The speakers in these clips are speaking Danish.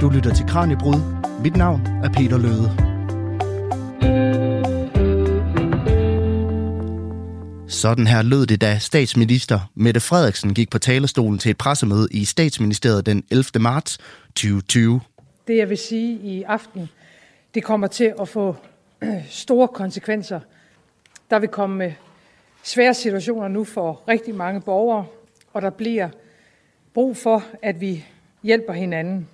Du lytter til Kranjebrud. Mit navn er Peter Løde. Sådan her lød det, da statsminister Mette Frederiksen gik på talerstolen til et pressemøde i statsministeriet den 11. marts 2020. Det jeg vil sige i aften, det kommer til at få store konsekvenser. Der vil komme svære situationer nu for rigtig mange borgere, og der bliver brug for, at vi hjælper hinanden.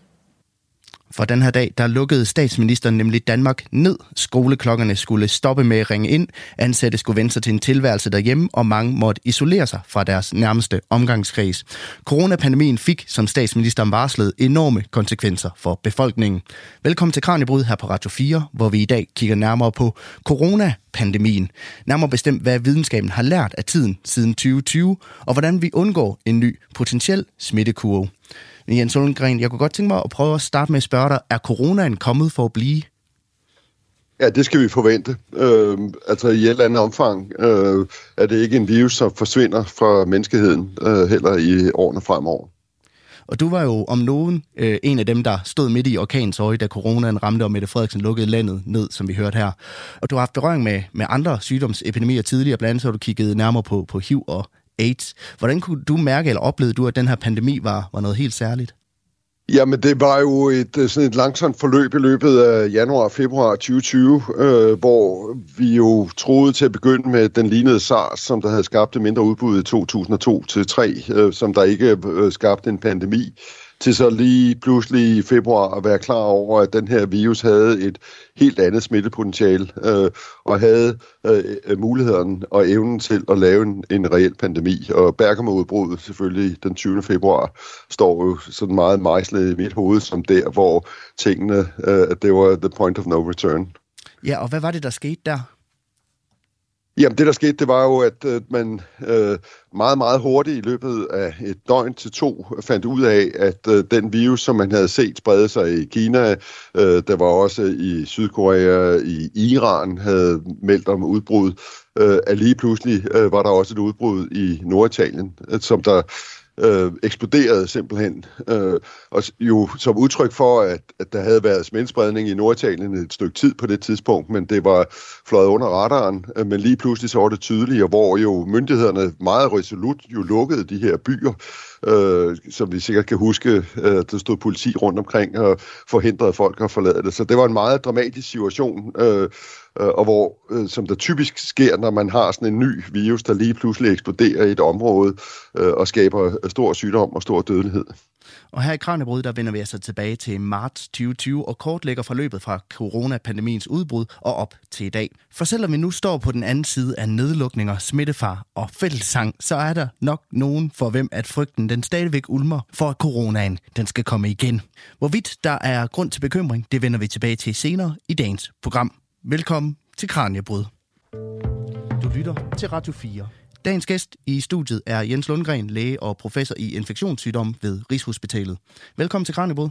For den her dag, der lukkede statsministeren nemlig Danmark ned. Skoleklokkerne skulle stoppe med at ringe ind, ansatte skulle vende sig til en tilværelse derhjemme, og mange måtte isolere sig fra deres nærmeste omgangskreds. Coronapandemien fik, som statsministeren varslede, enorme konsekvenser for befolkningen. Velkommen til Kranjebrud her på Radio 4, hvor vi i dag kigger nærmere på corona pandemien. Nærmere bestemt, hvad videnskaben har lært af tiden siden 2020, og hvordan vi undgår en ny potentiel smittekurve. Jens Ullengren, jeg kunne godt tænke mig at prøve at starte med at spørge dig, er coronaen kommet for at blive? Ja, det skal vi forvente. Øh, altså i et eller andet omfang øh, er det ikke en virus, som forsvinder fra menneskeheden øh, heller i årene fremover. Og du var jo om nogen øh, en af dem, der stod midt i orkanens øje, da coronaen ramte, og Mette Frederiksen lukkede landet ned, som vi hørte her. Og du har haft berøring med, med andre sygdomsepidemier tidligere, blandt andet så har du kigget nærmere på, på HIV og AIDS. Hvordan kunne du mærke, eller oplevede du, at den her pandemi var, var noget helt særligt? Jamen, det var jo et, øh, sådan et langsomt forløb i løbet af januar og februar 2020, øh, hvor vi jo troede til at begynde med den lignede SARS, som der havde skabt det mindre udbud i 2002-2003, øh, som der ikke øh, øh skabte en pandemi til så lige pludselig i februar at være klar over, at den her virus havde et helt andet smittepotentiale, øh, og havde øh, øh muligheden og evnen til at lave en, en reel pandemi. Og Bergamo-udbruddet selvfølgelig den 20. februar står jo sådan meget mejslet i mit hoved som der, hvor tingene, øh, det var the point of no return. Ja, og hvad var det, der skete der? Jamen det der skete, det var jo, at øh, man øh, meget, meget hurtigt i løbet af et døgn til to fandt ud af, at øh, den virus, som man havde set sprede sig i Kina, øh, der var også i Sydkorea, i Iran havde meldt om udbrud, øh, at lige pludselig øh, var der også et udbrud i Norditalien, øh, som der øh, eksploderede simpelthen. Øh, og jo som udtryk for, at, at der havde været smittespredning i Norditalien et stykke tid på det tidspunkt, men det var fløjet under radaren, øh, men lige pludselig så var det tydeligt, hvor jo myndighederne meget resolut jo lukkede de her byer, øh, som vi sikkert kan huske, øh, der stod politi rundt omkring og forhindrede folk at forlade det. Så det var en meget dramatisk situation, øh, Øh, og hvor, øh, som der typisk sker, når man har sådan en ny virus, der lige pludselig eksploderer i et område øh, og skaber stor sygdom og stor dødelighed. Og her i Kranjebrud, der vender vi altså tilbage til marts 2020 og kortlægger forløbet fra coronapandemiens udbrud og op til i dag. For selvom vi nu står på den anden side af nedlukninger, smittefar og fællesang, så er der nok nogen for hvem at frygten den stadigvæk ulmer for at coronaen den skal komme igen. Hvorvidt der er grund til bekymring, det vender vi tilbage til senere i dagens program. Velkommen til Kranjebrud. Du lytter til Radio 4. Dagens gæst i studiet er Jens Lundgren, læge og professor i infektionssygdom ved Rigshospitalet. Velkommen til Kranjebrud.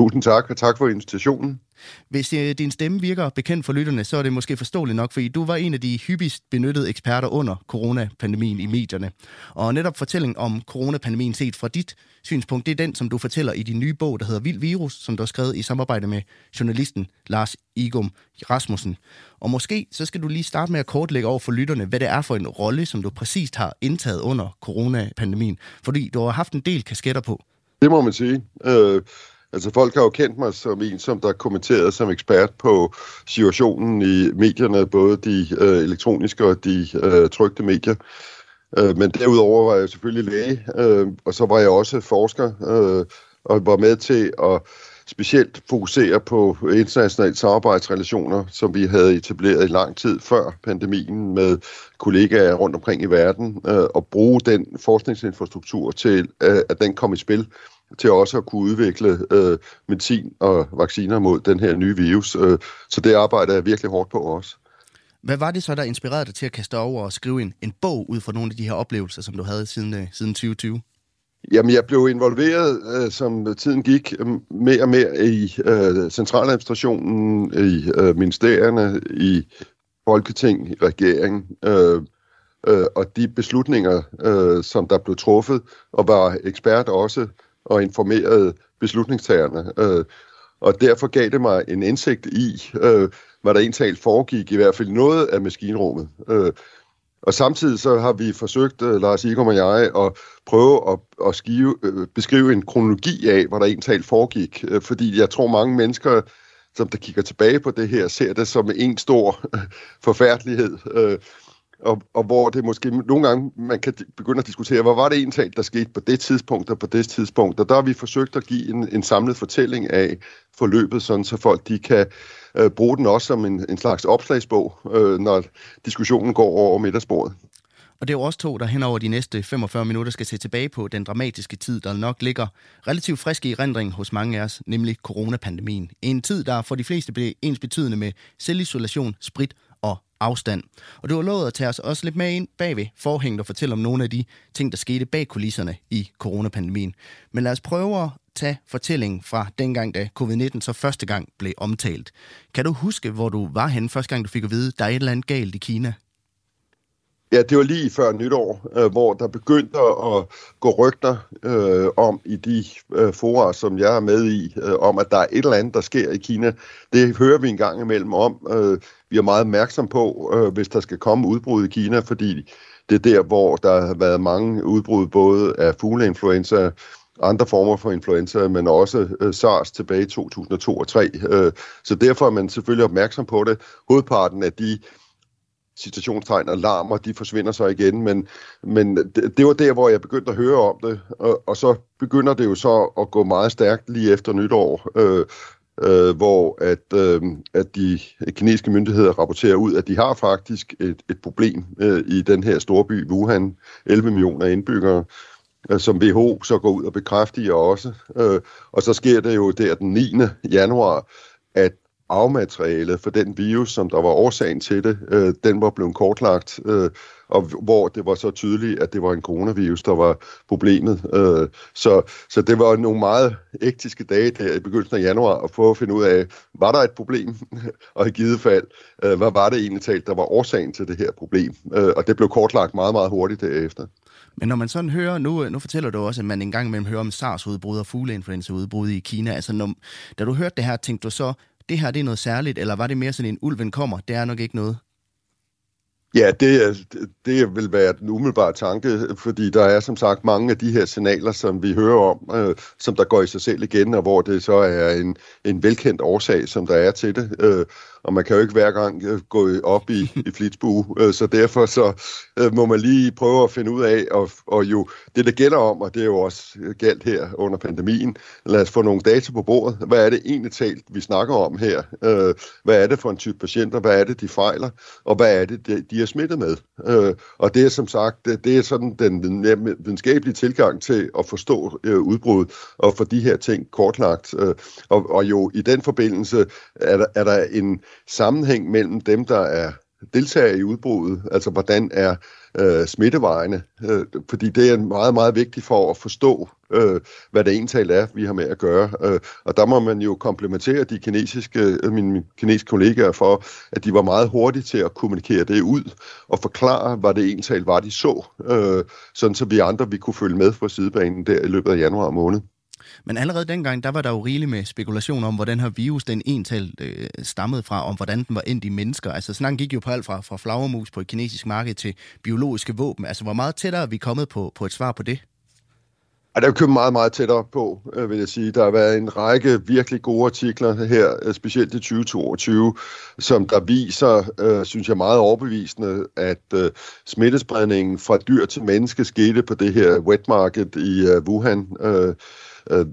Tusind tak, og tak for invitationen. Hvis øh, din stemme virker bekendt for lytterne, så er det måske forståeligt nok, fordi du var en af de hyppigst benyttede eksperter under coronapandemien i medierne. Og netop fortælling om coronapandemien set fra dit synspunkt, det er den, som du fortæller i din nye bog, der hedder Vild Virus, som du har skrevet i samarbejde med journalisten Lars Igum Rasmussen. Og måske så skal du lige starte med at kortlægge over for lytterne, hvad det er for en rolle, som du præcist har indtaget under coronapandemien. Fordi du har haft en del kasketter på. Det må man sige. Øh Altså folk har jo kendt mig som en, som der kommenterede som ekspert på situationen i medierne, både de øh, elektroniske og de øh, trygte medier. Øh, men derudover var jeg selvfølgelig læge, øh, og så var jeg også forsker, øh, og var med til at specielt fokusere på internationale samarbejdsrelationer, som vi havde etableret i lang tid før pandemien med kollegaer rundt omkring i verden, øh, og bruge den forskningsinfrastruktur til, øh, at den kom i spil til også at kunne udvikle øh, medicin og vacciner mod den her nye virus. Øh, så det arbejder jeg virkelig hårdt på også. Hvad var det så, der inspirerede dig til at kaste over og skrive en, en bog ud fra nogle af de her oplevelser, som du havde siden, øh, siden 2020? Jamen, jeg blev involveret, øh, som tiden gik, mere og mere i øh, centraladministrationen, i øh, ministerierne, i Folketing, i regeringen, øh, øh, og de beslutninger, øh, som der blev truffet, og var ekspert også og informerede beslutningstagerne. Øh, og derfor gav det mig en indsigt i, øh, hvad der egentlig foregik, i hvert fald noget af maskinrummet. Øh, og samtidig så har vi forsøgt, øh, Lars Igor og jeg, at prøve at, at skive, øh, beskrive en kronologi af, hvad der egentlig foregik. Øh, fordi jeg tror, mange mennesker, som der kigger tilbage på det her, ser det som en stor forfærdelighed. Og, og hvor det måske nogle gange, man kan begynde at diskutere, hvad var det egentlig, der skete på det tidspunkt og på det tidspunkt. Og der har vi forsøgt at give en, en samlet fortælling af forløbet, sådan så folk de kan øh, bruge den også som en, en slags opslagsbog, øh, når diskussionen går over middagsbordet. Og det er jo også to, der hen over de næste 45 minutter skal se tilbage på den dramatiske tid, der nok ligger relativt frisk i erindring hos mange af os, nemlig coronapandemien. En tid, der for de fleste blev ens betydende med selvisolation, sprit afstand. Og du har lovet at tage os også lidt med ind bagved forhængt og fortælle om nogle af de ting, der skete bag kulisserne i coronapandemien. Men lad os prøve at tage fortællingen fra dengang, da covid-19 så første gang blev omtalt. Kan du huske, hvor du var henne første gang, du fik at vide, der er et eller andet galt i Kina? Ja, det var lige før nytår, øh, hvor der begyndte at gå rygter øh, om i de øh, forer, som jeg er med i, øh, om at der er et eller andet, der sker i Kina. Det hører vi en gang imellem om. Øh, vi er meget opmærksom på, øh, hvis der skal komme udbrud i Kina, fordi det er der, hvor der har været mange udbrud, både af fugleinfluenza, andre former for influenza, men også øh, SARS tilbage i 2002 og 2003. Øh, så derfor er man selvfølgelig opmærksom på det. Hovedparten af de citationstegn og larmer, de forsvinder så igen, men, men det, det var der, hvor jeg begyndte at høre om det, og, og så begynder det jo så at gå meget stærkt lige efter nytår, øh, øh, hvor at, øh, at de kinesiske myndigheder rapporterer ud, at de har faktisk et, et problem øh, i den her store by Wuhan, 11 millioner indbyggere, øh, som WHO så går ud og bekræfter også. Øh, og så sker det jo der den 9. januar, at arvematerialet for den virus, som der var årsagen til det, øh, den var blevet kortlagt, øh, og hvor det var så tydeligt, at det var en coronavirus, der var problemet. Øh, så, så det var nogle meget ektiske dage der i begyndelsen af januar at få at finde ud af, var der et problem, og i givet fald, øh, hvad var det egentlig talt, der var årsagen til det her problem. Øh, og det blev kortlagt meget, meget hurtigt derefter. Men når man sådan hører, nu, øh, nu fortæller du også, at man engang imellem hører om SARS-udbrud og fugleinfluenza-udbrud i Kina. Altså, når, da du hørte det her, tænkte du så, det her det er noget særligt, eller var det mere sådan en ulven kommer, det er nok ikke noget? Ja, det, det vil være den umiddelbare tanke, fordi der er som sagt mange af de her signaler, som vi hører om, øh, som der går i sig selv igen, og hvor det så er en, en velkendt årsag, som der er til det. Øh, og man kan jo ikke hver gang øh, gå op i, i flitsbue, øh, så derfor så øh, må man lige prøve at finde ud af, og, og jo det, der gælder om, og det er jo også galt her under pandemien, lad os få nogle data på bordet. Hvad er det egentlig talt, vi snakker om her? Hvad er det for en type patienter? Hvad er det, de fejler? Og hvad er det, de er smittet med? Og det er som sagt, det er sådan den videnskabelige tilgang til at forstå udbruddet og få de her ting kortlagt. Og, og jo i den forbindelse er der, er der en sammenhæng mellem dem, der er deltager i udbruddet, altså hvordan er øh, smittevejene, øh, fordi det er meget, meget vigtigt for at forstå, øh, hvad det egentlig er, vi har med at gøre. Øh, og der må man jo komplementere de kinesiske, øh, mine kinesiske kollegaer for, at de var meget hurtige til at kommunikere det ud og forklare, hvad det egentlig var, de så, øh, sådan så vi andre vi kunne følge med på sidebanen der i løbet af januar måned. Men allerede dengang, der var der jo rigeligt med spekulation om, hvor den her virus, den entalt øh, stammede fra, om hvordan den var endt i mennesker. Altså snakken gik jo på alt fra, fra flagermus på et kinesisk marked til biologiske våben. Altså hvor meget tættere er vi kommet på, på et svar på det? Ja, der er kommet meget, meget tættere på, øh, vil jeg sige. Der har været en række virkelig gode artikler her, øh, specielt i 2022, som der viser, øh, synes jeg meget overbevisende, at øh, smittespredningen fra dyr til menneske skete på det her wet market i øh, Wuhan. Øh, øh,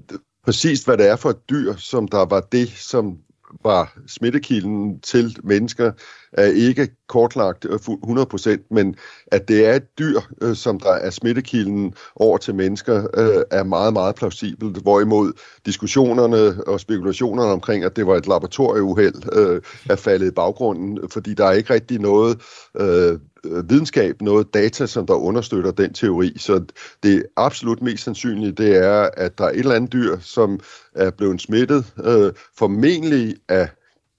præcis hvad det er for et dyr, som der var det, som var smittekilden til mennesker, er ikke kortlagt øh, 100%, men at det er et dyr, øh, som der er smittekilden over til mennesker, øh, er meget, meget plausibelt. Hvorimod diskussionerne og spekulationerne omkring, at det var et laboratorieuheld, er faldet i baggrunden, fordi der er ikke rigtig noget Øh, videnskab, noget data, som der understøtter den teori. Så det absolut mest sandsynlige, det er, at der er et eller andet dyr, som er blevet smittet, øh, formentlig af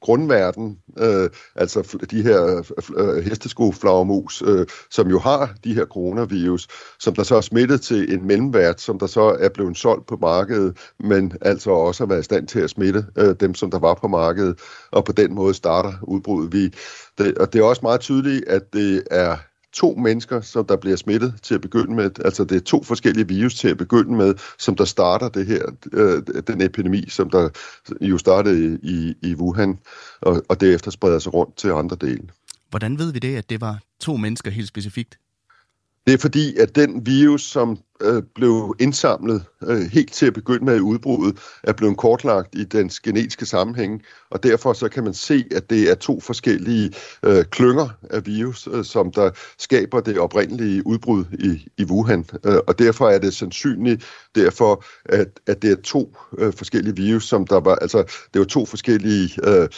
grundverden, øh, altså de her øh, hesteskoflagermus, øh, som jo har de her coronavirus, som der så er smittet til en mellemvært, som der så er blevet solgt på markedet, men altså også har været i stand til at smitte øh, dem, som der var på markedet, og på den måde starter udbruddet. Vi, det, og det er også meget tydeligt, at det er to mennesker, som der bliver smittet til at begynde med. Altså det er to forskellige virus til at begynde med, som der starter det her, øh, den epidemi, som der jo startede i, i Wuhan, og, og derefter spreder sig rundt til andre dele. Hvordan ved vi det, at det var to mennesker helt specifikt? Det er fordi, at den virus, som øh, blev indsamlet øh, helt til at begynde med i udbruddet, er blevet kortlagt i dens genetiske sammenhæng, og derfor så kan man se, at det er to forskellige øh, klynger af virus, øh, som der skaber det oprindelige udbrud i, i Wuhan. Øh, og derfor er det sandsynligt, derfor, at, at det er to øh, forskellige virus, som der var, altså det var to forskellige øh,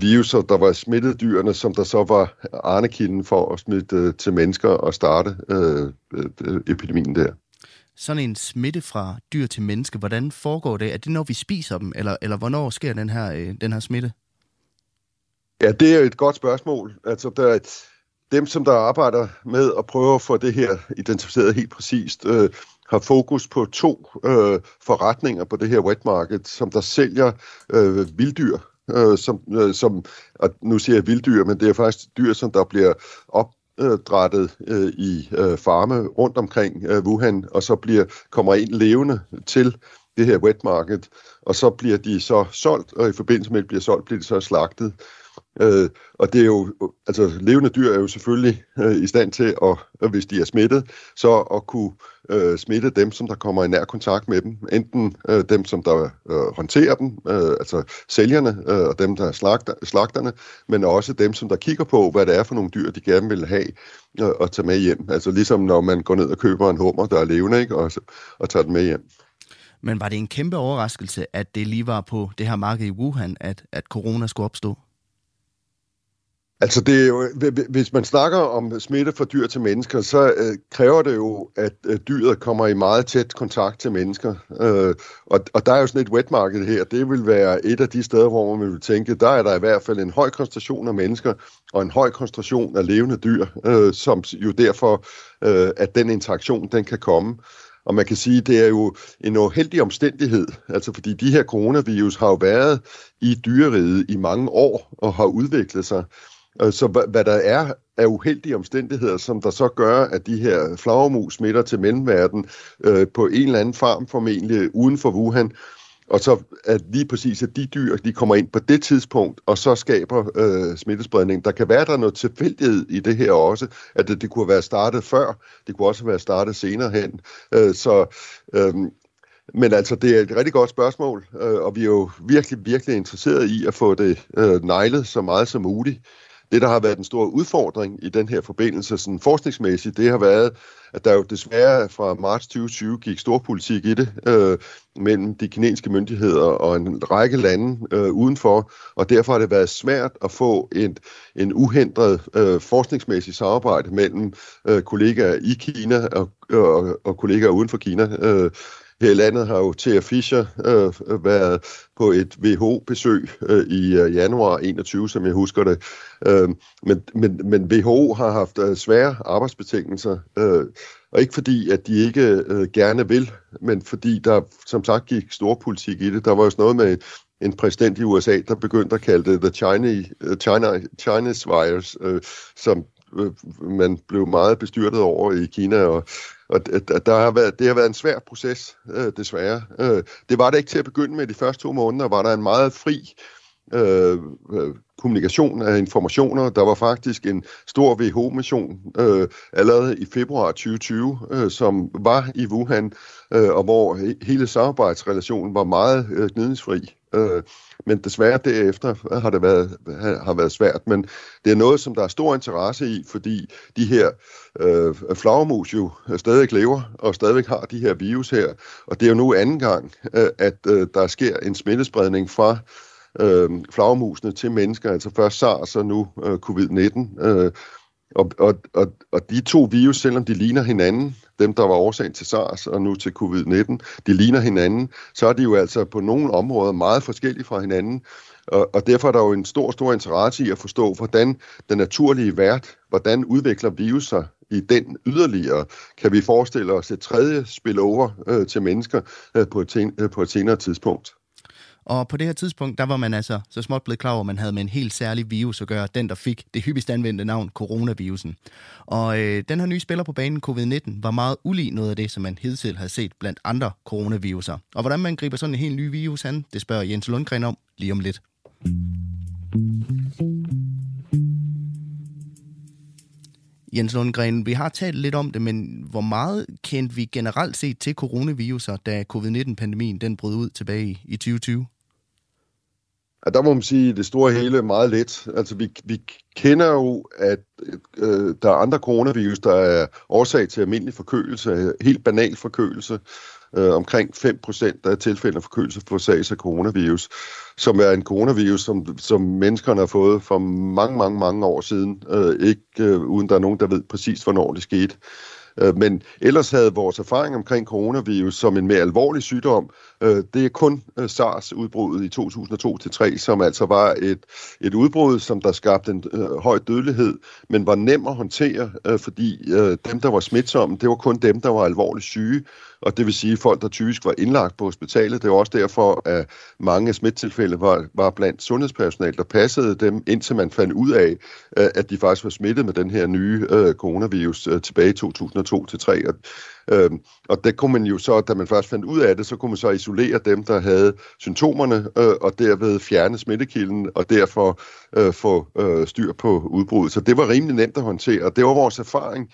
viruser, der var smittet dyrene, som der så var arnekilden for at smitte øh, til mennesker og starte øh, øh, epidemien der sådan en smitte fra dyr til menneske, hvordan foregår det? Er det, når vi spiser dem, eller, eller hvornår sker den her, øh, den her smitte? Ja, det er et godt spørgsmål. Altså, der er dem, som der arbejder med at prøve at få det her identificeret helt præcist, øh, har fokus på to øh, forretninger på det her wet market, som der sælger øh, vilddyr, øh, som, øh, som, og nu siger jeg vilddyr, men det er faktisk dyr, som der bliver op, drættet øh, i øh, farme rundt omkring øh, Wuhan, og så bliver kommer ind levende til det her wet market, og så bliver de så solgt, og i forbindelse med, at de bliver solgt, bliver de så slagtet. Øh, og det er jo, altså levende dyr er jo selvfølgelig øh, i stand til, at, øh, hvis de er smittet, så at kunne øh, smitte dem, som der kommer i nær kontakt med dem. Enten øh, dem, som der øh, håndterer dem, øh, altså sælgerne øh, og dem, der er slagter, slagterne, men også dem, som der kigger på, hvad det er for nogle dyr, de gerne vil have øh, og tage med hjem. Altså ligesom når man går ned og køber en hummer, der er levende, ikke? Og, og tager den med hjem. Men var det en kæmpe overraskelse, at det lige var på det her marked i Wuhan, at, at corona skulle opstå? Altså, det er jo, hvis man snakker om smitte fra dyr til mennesker, så øh, kræver det jo, at øh, dyret kommer i meget tæt kontakt til mennesker. Øh, og, og der er jo sådan et wet market her. Det vil være et af de steder, hvor man vil tænke, der er der i hvert fald en høj koncentration af mennesker og en høj koncentration af levende dyr, øh, som jo derfor, øh, at den interaktion, den kan komme. Og man kan sige, det er jo en uheldig omstændighed, altså fordi de her coronavirus har jo været i dyreriget i mange år og har udviklet sig. Øh, så hvad, hvad der er af uheldige omstændigheder, som der så gør, at de her flagermus smitter til mellemverden øh, på en eller anden farm formentlig uden for Wuhan, og så at lige præcis at de dyr, de kommer ind på det tidspunkt, og så skaber øh, smittespredning. Der kan være der noget tilfældighed i det her også, at det, det kunne være startet før, det kunne også være startet senere hen. Øh, så øh, men altså, det er et rigtig godt spørgsmål, øh, og vi er jo virkelig, virkelig interesseret i at få det øh, nejlet så meget som muligt. Det, der har været den store udfordring i den her forbindelse, sådan forskningsmæssigt, det har været, at der jo desværre fra marts 2020 gik stor politik i det øh, mellem de kinesiske myndigheder og en række lande øh, udenfor, og derfor har det været svært at få en, en uhindret øh, forskningsmæssig samarbejde mellem øh, kollegaer i Kina og, og, og kollegaer uden for Kina. Øh, her i landet har jo Thea Fischer øh, øh været på et WHO-besøg øh, i øh, januar 21, som jeg husker det. Øh, men, men, men WHO har haft øh, svære arbejdsbetingelser, øh, og ikke fordi, at de ikke øh, gerne vil, men fordi der som sagt gik stor politik i det. Der var jo sådan noget med en præsident i USA, der begyndte at kalde det the Chinese, China, øh, Chinese virus, øh, som Øh, man blev meget bestyrtet over i Kina, og og der har været, det har været en svær proces, øh, desværre. Øh, det var det ikke til at begynde med. De første to måneder var der en meget fri øh, øh kommunikation af informationer. Der var faktisk en stor WHO-mission øh, allerede i februar 2020, øh, som var i Wuhan, øh, og hvor hele samarbejdsrelationen var meget øh, gnidningsfri. Øh, men desværre derefter har det været, har været svært. Men det er noget, som der er stor interesse i, fordi de her øh, flagermus jo stadig lever og stadig har de her virus her. Og det er jo nu anden gang, øh, at øh, der sker en smittespredning fra øh, flagermusene til mennesker, altså først SARS og nu øh, covid-19. Øh, og, og, og, og de to virus, selvom de ligner hinanden, dem der var årsagen til SARS og nu til covid-19, de ligner hinanden, så er de jo altså på nogle områder meget forskellige fra hinanden. Og, og derfor er der jo en stor, stor interesse i at forstå, hvordan den naturlige vært, hvordan udvikler virus sig i den yderligere. Kan vi forestille os et tredje spillover øh, til mennesker øh, på, et ten, øh, på et senere tidspunkt? Og på det her tidspunkt, der var man altså så småt blevet klar over, at man havde med en helt særlig virus at gøre, den der fik det hyppigst anvendte navn, coronavirusen. Og øh, den her nye spiller på banen, covid-19, var meget ulig noget af det, som man hidtil har set blandt andre coronaviruser. Og hvordan man griber sådan en helt ny virus an, det spørger Jens Lundgren om lige om lidt. Jens Lundgren, vi har talt lidt om det, men hvor meget kendte vi generelt set til coronaviruser, da covid-19-pandemien den brød ud tilbage i 2020? Ja, der må man sige, at det store hele meget let. Altså, vi, vi kender jo, at øh, der er andre coronavirus, der er årsag til almindelig forkølelse, helt banal forkølelse. Øh, omkring 5% af tilfælde af forkølelse forårsages af coronavirus, som er en coronavirus, som, som menneskerne har fået for mange, mange, mange år siden. Øh, ikke øh, uden der er nogen, der ved præcis, hvornår det skete. Øh, Øh, men ellers havde vores erfaring omkring coronavirus som en mere alvorlig sygdom, øh, det er kun øh, SARS-udbruddet i 2002-3, som altså var et, et udbrud, som der skabte en øh, høj dødelighed, men var nem at håndtere, øh, fordi dem, der var smitsomme, det var kun dem, der var alvorligt syge, og det vil sige folk, der typisk var indlagt på hospitalet. Det var også derfor, at mange smittilfælde var, var blandt sundhedspersonal, der passede dem, indtil man fandt ud af, at de faktisk var smittet med den her nye øh, coronavirus øh, tilbage i to til 3. Og, øh, og det kunne man jo så, da man først fandt ud af det, så kunne man så isolere dem, der havde symptomerne, øh, og derved fjerne smittekilden, og derfor øh, få øh, styr på udbruddet. Så det var rimelig nemt at håndtere, og det var vores erfaring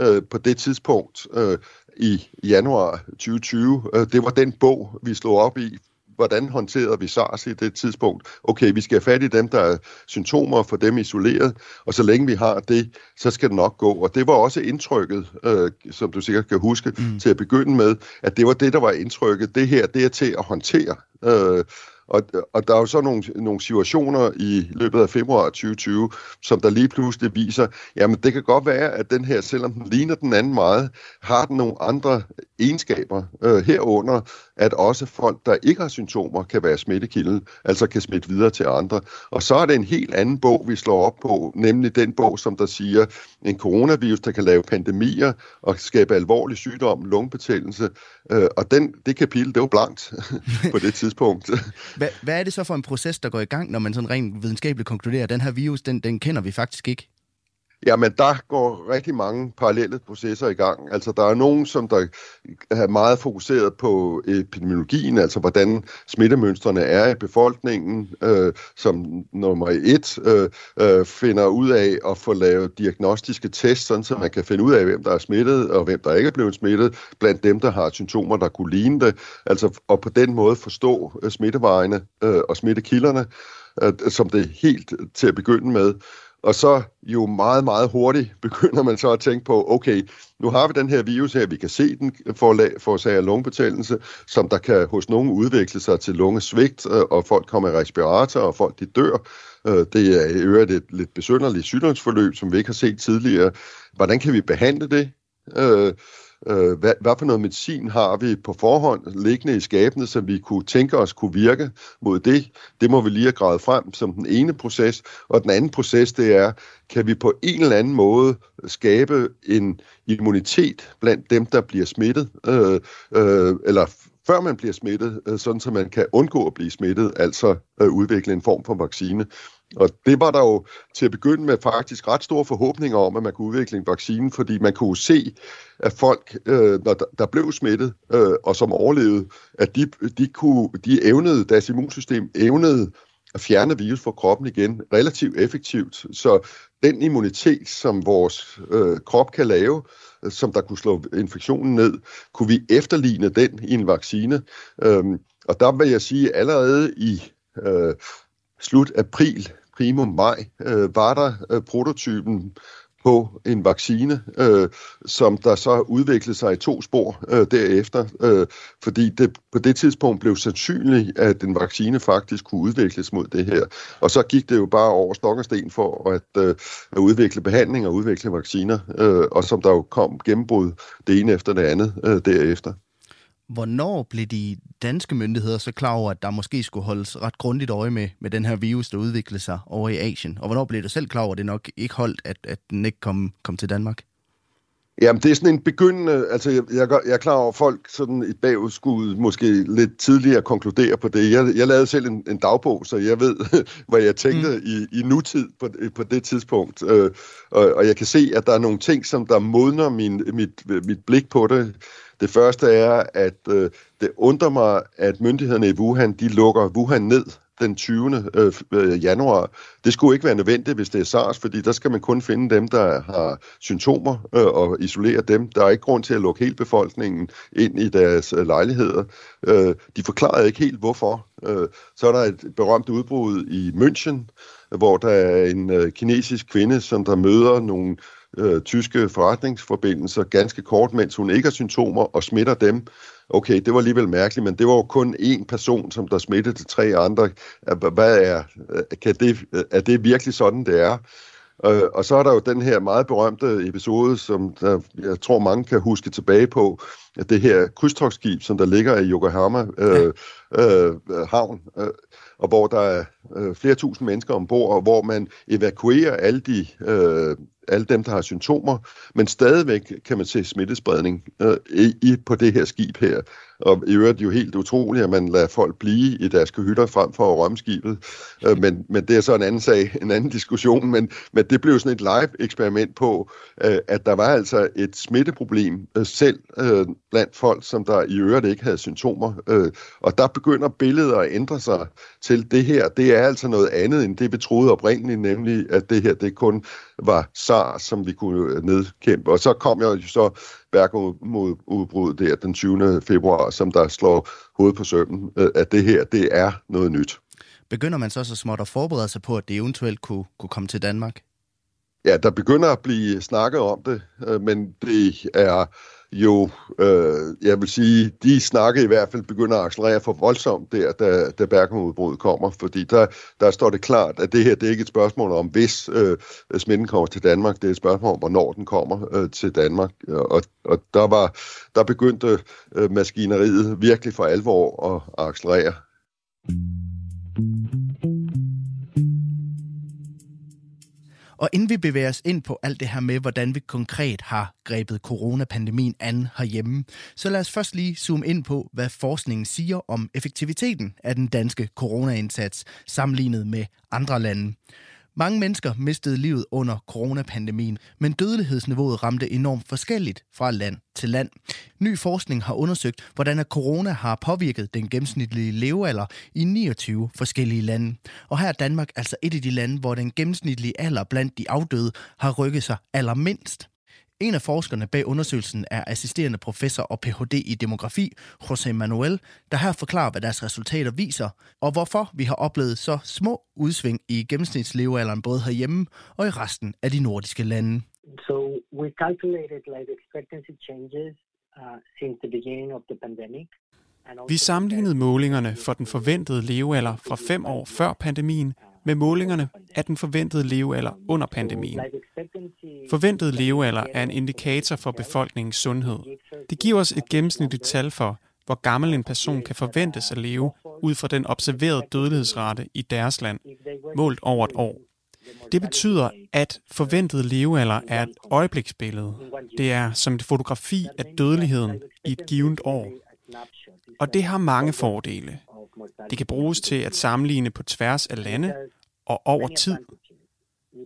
øh, på det tidspunkt. Øh, i januar 2020. Øh, det var den bog, vi slog op i. Hvordan håndterede vi SARS i det tidspunkt? Okay, vi skal have fat i dem, der er symptomer, for dem isoleret, og så længe vi har det, så skal det nok gå. Og det var også indtrykket, øh, som du sikkert kan huske, mm. til at begynde med, at det var det, der var indtrykket. Det her, det er til at håndtere. Øh, og, og der er jo så nogle, nogle situationer i løbet af februar 2020, som der lige pludselig viser, jamen det kan godt være, at den her, selvom den ligner den anden meget, har den nogle andre egenskaber øh, herunder, at også folk, der ikke har symptomer, kan være smittekilden, altså kan smitte videre til andre. Og så er det en helt anden bog, vi slår op på, nemlig den bog, som der siger, en coronavirus, der kan lave pandemier og skabe alvorlig sygdom, lungebetændelse. Øh, og den, det kapitel, det var blankt på det tidspunkt. Hvad, hvad er det så for en proces, der går i gang, når man sådan rent videnskabeligt konkluderer, at den her virus, den, den kender vi faktisk ikke? Jamen, der går rigtig mange parallelle processer i gang. Altså, der er nogen, som der er meget fokuseret på epidemiologien, altså hvordan smittemønstrene er i befolkningen, øh, som nummer et øh, øh, finder ud af at få lavet diagnostiske tests, sådan så man kan finde ud af, hvem der er smittet og hvem der ikke er blevet smittet, blandt dem, der har symptomer, der kunne ligne det. Altså, og på den måde forstå øh, smittevejene øh, og smittekilderne, øh, som det er helt til at begynde med. Og så jo meget, meget hurtigt begynder man så at tænke på, okay, nu har vi den her virus her, vi kan se den for lungebetændelse, som der kan hos nogen udvikle sig til lungesvigt, øh, og folk kommer i respirator, og folk de dør. Øh, det er i øvrigt et lidt besynderligt sygdomsforløb, som vi ikke har set tidligere. Hvordan kan vi behandle det? Øh, Øh, hvad, hvad for noget medicin har vi på forhånd liggende i skabene, som vi kunne tænke os kunne virke mod det. Det må vi lige have gravet frem som den ene proces. Og den anden proces, det er, kan vi på en eller anden måde skabe en immunitet blandt dem, der bliver smittet, øh, øh, eller før man bliver smittet, øh, sådan så man kan undgå at blive smittet, altså øh, udvikle en form for vaccine. Og det var der jo til at begynde med faktisk ret store forhåbninger om, at man kunne udvikle en vaccine, fordi man kunne se, at folk, øh, når der blev smittet øh, og som overlevede, at de, de, kunne, de evnede, deres immunsystem evnede at fjerne virus fra kroppen igen relativt effektivt. Så den immunitet, som vores øh, krop kan lave, øh, som der kunne slå infektionen ned, kunne vi efterligne den i en vaccine. Øhm, og der vil jeg sige, allerede i øh, slut april primo maj øh, var der øh, prototypen på en vaccine, øh, som der så udviklede sig i to spor øh, derefter, øh, fordi det på det tidspunkt blev sandsynligt, at en vaccine faktisk kunne udvikles mod det her. Og så gik det jo bare over stok og sten for at, øh, at udvikle behandling og udvikle vacciner, øh, og som der jo kom gennembrud det ene efter det andet øh, derefter. Hvornår blev de danske myndigheder så klar over, at der måske skulle holdes ret grundigt øje med, med den her virus, der udviklede sig over i Asien? Og hvornår blev du selv klar over, at det nok ikke holdt, at, at den ikke kom, kom til Danmark? Jamen, det er sådan en begyndende... Altså, jeg, jeg, jeg er klar over, at folk sådan et bagudskud måske lidt tidligere konkludere på det. Jeg, jeg lavede selv en, en dagbog, så jeg ved, hvad jeg tænkte mm. i, i nutid på, på det tidspunkt. Øh, og, og jeg kan se, at der er nogle ting, som der modner min, mit, mit blik på det. Det første er, at øh, det undrer mig, at myndighederne i Wuhan, de lukker Wuhan ned den 20. Øh, øh, januar. Det skulle ikke være nødvendigt, hvis det er SARS, fordi der skal man kun finde dem, der har symptomer øh, og isolere dem. Der er ikke grund til at lukke hele befolkningen ind i deres øh, lejligheder. Øh, de forklarede ikke helt, hvorfor. Øh, så er der et berømt udbrud i München, hvor der er en øh, kinesisk kvinde, som der møder nogle øh, tyske forretningsforbindelser ganske kort, mens hun ikke har symptomer og smitter dem. Okay, det var alligevel mærkeligt, men det var jo kun én person, som der smittede til tre andre. Hvad er, kan det, er det virkelig sådan, det er? Øh, og så er der jo den her meget berømte episode, som der, jeg tror mange kan huske tilbage på, det her krydstogsskib, som der ligger i Yokohama øh, øh, havn, øh, og hvor der er øh, flere tusind mennesker ombord, og hvor man evakuerer alle de øh, alle dem, der har symptomer, men stadigvæk kan man se smittespredning øh, i, på det her skib her. Og i øvrigt jo helt utroligt, at man lader folk blive i deres hytter frem for at rømme skibet. Øh, men, men det er så en anden sag, en anden diskussion. Men, men det blev sådan et live-eksperiment på, øh, at der var altså et smitteproblem øh, selv øh, blandt folk, som der i øvrigt ikke havde symptomer. Øh, og der begynder billedet at ændre sig til det her. Det er altså noget andet, end det vi troede oprindeligt, nemlig at det her det kun var SARS, som vi kunne nedkæmpe. Og så kom jeg jo så Bergamo-udbruddet der den 20. februar, som der slår hovedet på sømmen, øh, at det her, det er noget nyt. Begynder man så så småt at forberede sig på, at det eventuelt kunne, kunne komme til Danmark? Ja, der begynder at blive snakket om det, øh, men det er jo, øh, jeg vil sige, de snakke i hvert fald begynder at accelerere for voldsomt der, da, da Bergamo-udbruddet kommer, fordi der, der står det klart, at det her det er ikke et spørgsmål om, hvis øh, smitten kommer til Danmark, det er et spørgsmål om, hvornår den kommer øh, til Danmark, og, og der var der begyndte øh, maskineriet virkelig for alvor at, at accelerere. Og inden vi bevæger os ind på alt det her med, hvordan vi konkret har grebet coronapandemien an herhjemme, så lad os først lige zoome ind på, hvad forskningen siger om effektiviteten af den danske coronaindsats sammenlignet med andre lande. Mange mennesker mistede livet under coronapandemien, men dødelighedsniveauet ramte enormt forskelligt fra land til land. Ny forskning har undersøgt, hvordan corona har påvirket den gennemsnitlige levealder i 29 forskellige lande. Og her er Danmark altså et af de lande, hvor den gennemsnitlige alder blandt de afdøde har rykket sig allermindst. En af forskerne bag undersøgelsen er assisterende professor og Ph.D. i demografi, José Manuel, der her forklarer, hvad deres resultater viser, og hvorfor vi har oplevet så små udsving i gennemsnitslevealderen både herhjemme og i resten af de nordiske lande. So we calculated life expectancy changes uh, since the beginning of the pandemic. Vi sammenlignede målingerne for den forventede levealder fra fem år før pandemien med målingerne af den forventede levealder under pandemien. Forventet levealder er en indikator for befolkningens sundhed. Det giver os et gennemsnitligt tal for, hvor gammel en person kan forventes at leve ud fra den observerede dødelighedsrate i deres land, målt over et år. Det betyder, at forventet levealder er et øjebliksbillede. Det er som et fotografi af dødeligheden i et givet år. Og det har mange fordele. Det kan bruges til at sammenligne på tværs af lande og over tid,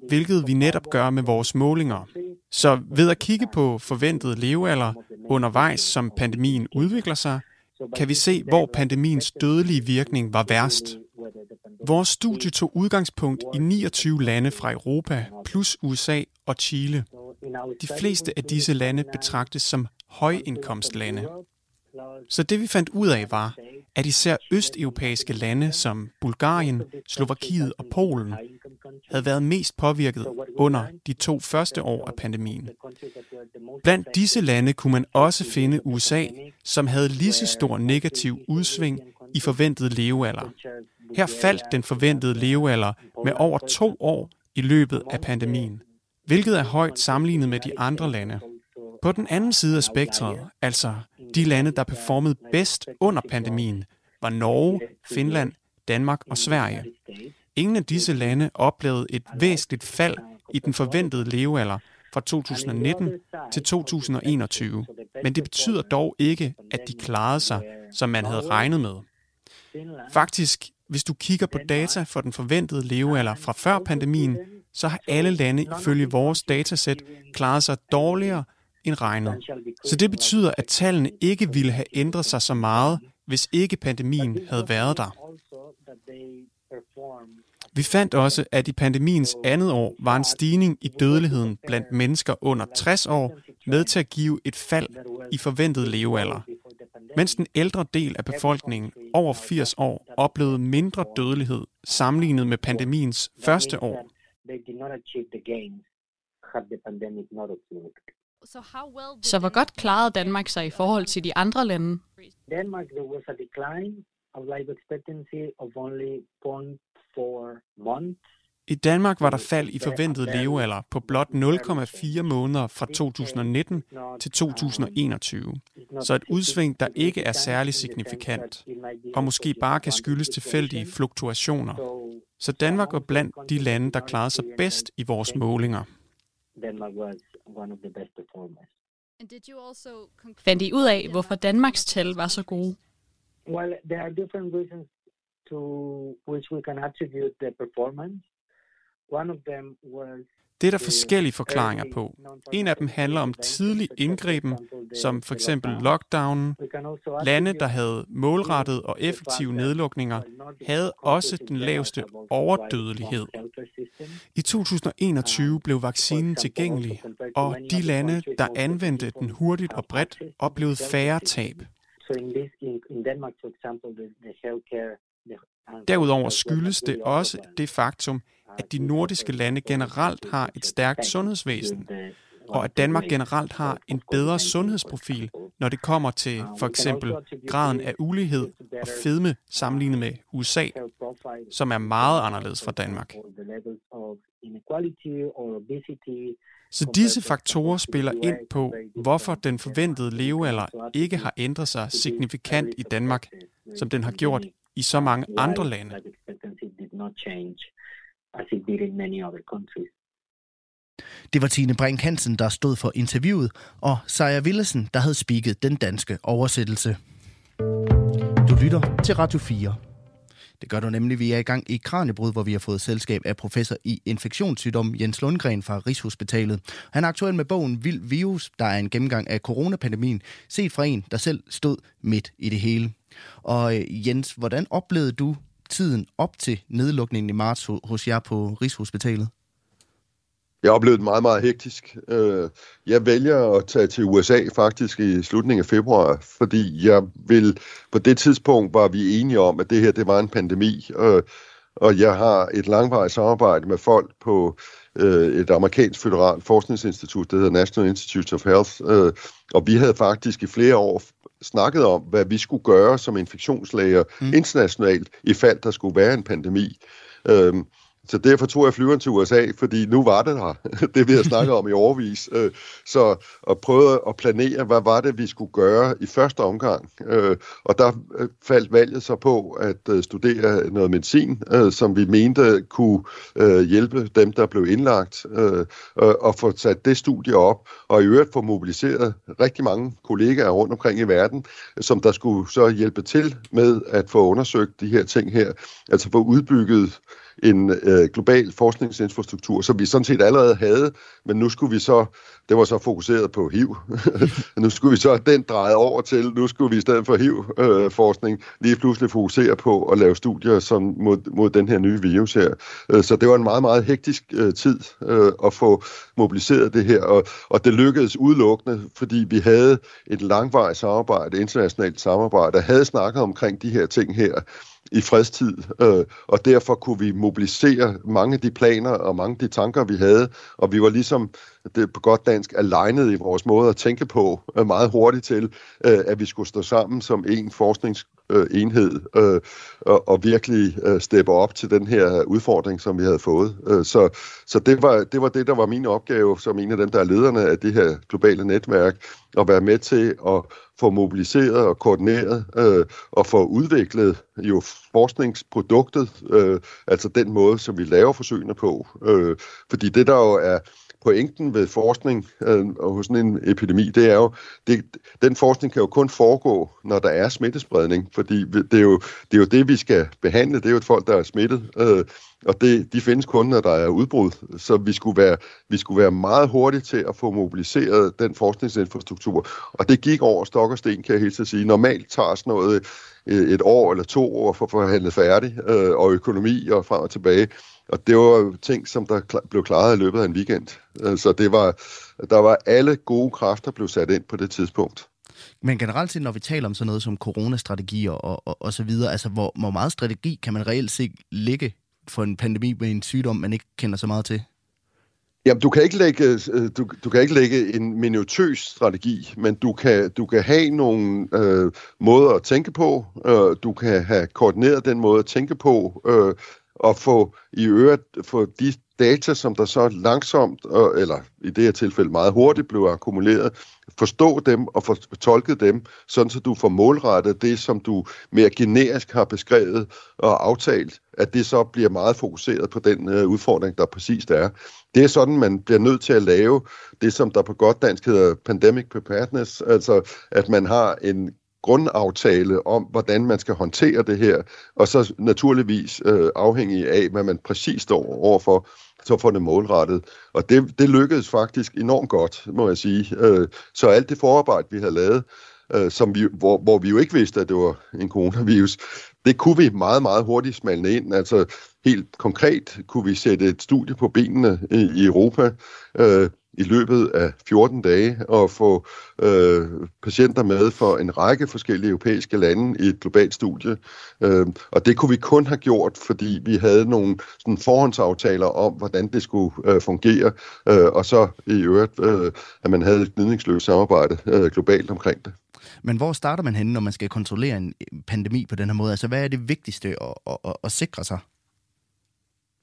hvilket vi netop gør med vores målinger. Så ved at kigge på forventet levealder undervejs, som pandemien udvikler sig, kan vi se, hvor pandemiens dødelige virkning var værst. Vores studie tog udgangspunkt i 29 lande fra Europa, plus USA og Chile. De fleste af disse lande betragtes som højindkomstlande. Så det vi fandt ud af var, at især østeuropæiske lande som Bulgarien, Slovakiet og Polen havde været mest påvirket under de to første år af pandemien. Blandt disse lande kunne man også finde USA, som havde lige så stor negativ udsving i forventet levealder. Her faldt den forventede levealder med over to år i løbet af pandemien, hvilket er højt sammenlignet med de andre lande. På den anden side af spektret, altså de lande, der performede bedst under pandemien, var Norge, Finland, Danmark og Sverige. Ingen af disse lande oplevede et væsentligt fald i den forventede levealder fra 2019 til 2021, men det betyder dog ikke, at de klarede sig, som man havde regnet med. Faktisk, hvis du kigger på data for den forventede levealder fra før pandemien, så har alle lande ifølge vores datasæt klaret sig dårligere end regnet. Så det betyder, at tallene ikke ville have ændret sig så meget, hvis ikke pandemien havde været der. Vi fandt også, at i pandemiens andet år var en stigning i dødeligheden blandt mennesker under 60 år med til at give et fald i forventet levealder. Mens den ældre del af befolkningen over 80 år oplevede mindre dødelighed sammenlignet med pandemiens første år. Så hvor godt klarede Danmark sig i forhold til de andre lande? Denmark, there was a decline of life expectancy of only 0.4 months. I Danmark var der fald i forventet levealder på blot 0,4 måneder fra 2019 til 2021. Så et udsving, der ikke er særlig signifikant, og måske bare kan skyldes tilfældige fluktuationer. Så Danmark var blandt de lande, der klarede sig bedst i vores målinger. Fandt I ud af, hvorfor Danmarks tal var så gode? Well, there are different reasons to which we can attribute the performance. One of them was det er der forskellige forklaringer på. En af dem handler om tidlig indgriben, som for eksempel lockdownen. Lande, der havde målrettet og effektive nedlukninger, havde også den laveste overdødelighed. I 2021 blev vaccinen tilgængelig, og de lande, der anvendte den hurtigt og bredt, oplevede færre tab. Derudover skyldes det også det faktum, at de nordiske lande generelt har et stærkt sundhedsvæsen, og at Danmark generelt har en bedre sundhedsprofil, når det kommer til for eksempel graden af ulighed og fedme sammenlignet med USA, som er meget anderledes fra Danmark. Så disse faktorer spiller ind på, hvorfor den forventede levealder ikke har ændret sig signifikant i Danmark, som den har gjort i så mange andre lande. Det var Tine Brink Hansen, der stod for interviewet, og Seja Willesen, der havde spiket den danske oversættelse. Du lytter til Radio 4. Det gør du nemlig, vi er i gang i Kranjebrud, hvor vi har fået selskab af professor i infektionssygdom Jens Lundgren fra Rigshospitalet. Han er aktuel med bogen Vild Virus, der er en gennemgang af coronapandemien, set fra en, der selv stod midt i det hele. Og øh, Jens, hvordan oplevede du tiden op til nedlukningen i marts hos jer på Rigshospitalet? Jeg oplevede det meget, meget hektisk. Øh, jeg vælger at tage til USA faktisk i slutningen af februar, fordi jeg vil, på det tidspunkt var vi enige om, at det her det var en pandemi, og jeg har et langvarigt samarbejde med folk på øh, et amerikansk federalt forskningsinstitut, der hedder National Institute of Health, øh, og vi havde faktisk i flere år snakket om, hvad vi skulle gøre som infektionslæger mm. internationalt, i fald der skulle være en pandemi. Øhm, så derfor tog jeg flyveren til USA, fordi nu var det der, det vi har snakket om i overvis. Øh, så at prøve at planere, hvad var det, vi skulle gøre i første omgang. Øh, og der øh, faldt valget så på at studere noget medicin, som vi mente kunne hjælpe dem, der blev indlagt, og få sat det studie op, og i øvrigt få mobiliseret rigtig mange kollegaer rundt omkring i verden, som der skulle så hjælpe til med at få undersøgt de her ting her, altså få udbygget en øh, global forskningsinfrastruktur, som vi sådan set allerede havde, men nu skulle vi så, det var så fokuseret på HIV, nu skulle vi så den drejet over til, nu skulle vi i stedet for HIV-forskning øh, lige pludselig fokusere på at lave studier som mod, mod den her nye virus her. Øh, så det var en meget, meget hektisk øh, tid øh, at få mobiliseret det her, og, og det lykkedes udelukkende, fordi vi havde et langvarigt samarbejde, internationalt samarbejde, der havde snakket omkring de her ting her, i fredstid, øh, og derfor kunne vi mobilisere mange af de planer og mange af de tanker, vi havde, og vi var ligesom det på godt dansk alignet i vores måde at tænke på øh, meget hurtigt til, øh, at vi skulle stå sammen som en forsknings øh, enhed øh, og, og virkelig øh, steppe op til den her udfordring, som vi havde fået. Øh, så så det, var, det var det, der var min opgave som en af dem, der er lederne af det her globale netværk, at være med til at få mobiliseret og koordineret øh, og få udviklet jo forskningsproduktet, øh, altså den måde, som vi laver forsøgene på. Øh, fordi det, der jo er pointen ved forskning øh, og hos sådan en epidemi, det er jo, det, den forskning kan jo kun foregå, når der er smittespredning, fordi det er, jo, det er jo det, vi skal behandle. Det er jo et folk, der er smittet, øh, og det, de findes kun, når der er udbrud. Så vi skulle, være, vi skulle være meget hurtige til at få mobiliseret den forskningsinfrastruktur. Og det gik over stok og sten, kan jeg helt til at sige. Normalt tager sådan noget øh, et år eller to år for at forhandle færdig, øh, og økonomi og frem og tilbage. Og det var ting, som der blev klaret i løbet af en weekend. Så det var, der var alle gode kræfter blev sat ind på det tidspunkt. Men generelt set, når vi taler om sådan noget som coronastrategier og, og, og så videre, altså hvor, hvor meget strategi kan man reelt set ligge for en pandemi med en sygdom, man ikke kender så meget til? Jamen, du kan ikke lægge, øh, du, du kan ikke lægge en minutøs strategi, men du kan, du kan have nogle øh, måder at tænke på. Øh, du kan have koordineret den måde at tænke på, øh, og få i øvrigt få de data, som der så langsomt, eller i det her tilfælde meget hurtigt blev akkumuleret, forstå dem og fortolke dem, sådan så du får målrettet det, som du mere generisk har beskrevet og aftalt, at det så bliver meget fokuseret på den øh, udfordring, der præcis er. Det er sådan, man bliver nødt til at lave det, som der på godt dansk hedder pandemic preparedness, altså at man har en grundaftale om, hvordan man skal håndtere det her, og så naturligvis øh, afhængig af, hvad man præcis står overfor, så får det målrettet. Og det, det lykkedes faktisk enormt godt, må jeg sige. Øh, så alt det forarbejde, vi havde lavet, øh, som vi, hvor, hvor vi jo ikke vidste, at det var en coronavirus, det kunne vi meget, meget hurtigt smalne ind. Altså helt konkret kunne vi sætte et studie på benene i, i Europa, øh, i løbet af 14 dage og få øh, patienter med for en række forskellige europæiske lande i et globalt studie. Øh, og det kunne vi kun have gjort, fordi vi havde nogle sådan, forhåndsaftaler om, hvordan det skulle øh, fungere, øh, og så i øvrigt, øh, at man havde et gnidningsløst samarbejde øh, globalt omkring det. Men hvor starter man henne, når man skal kontrollere en øh, pandemi på den her måde? Altså, hvad er det vigtigste at, at, at, at sikre sig?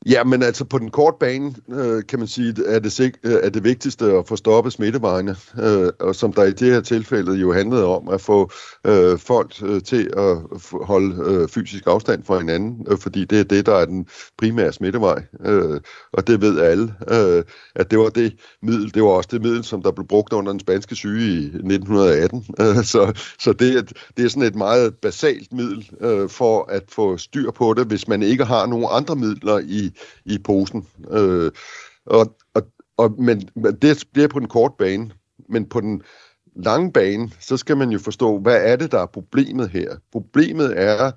Ja, men altså på den korte bane, øh, kan man sige, er det, sig, øh, er det vigtigste at få stoppet smittevejene, øh, og som der i det her tilfælde jo handlede om at få øh, folk øh, til at holde øh, fysisk afstand fra hinanden, øh, fordi det er det, der er den primære smittevej, øh, og det ved alle, øh, at det var det middel, det var også det middel, som der blev brugt under den spanske syge i 1918, øh, så, så det, er, det er sådan et meget basalt middel øh, for at få styr på det, hvis man ikke har nogen andre midler i i posen. Øh, og, og, og, men det bliver på den korte bane, men på den lange bane, så skal man jo forstå, hvad er det, der er problemet her? Problemet er,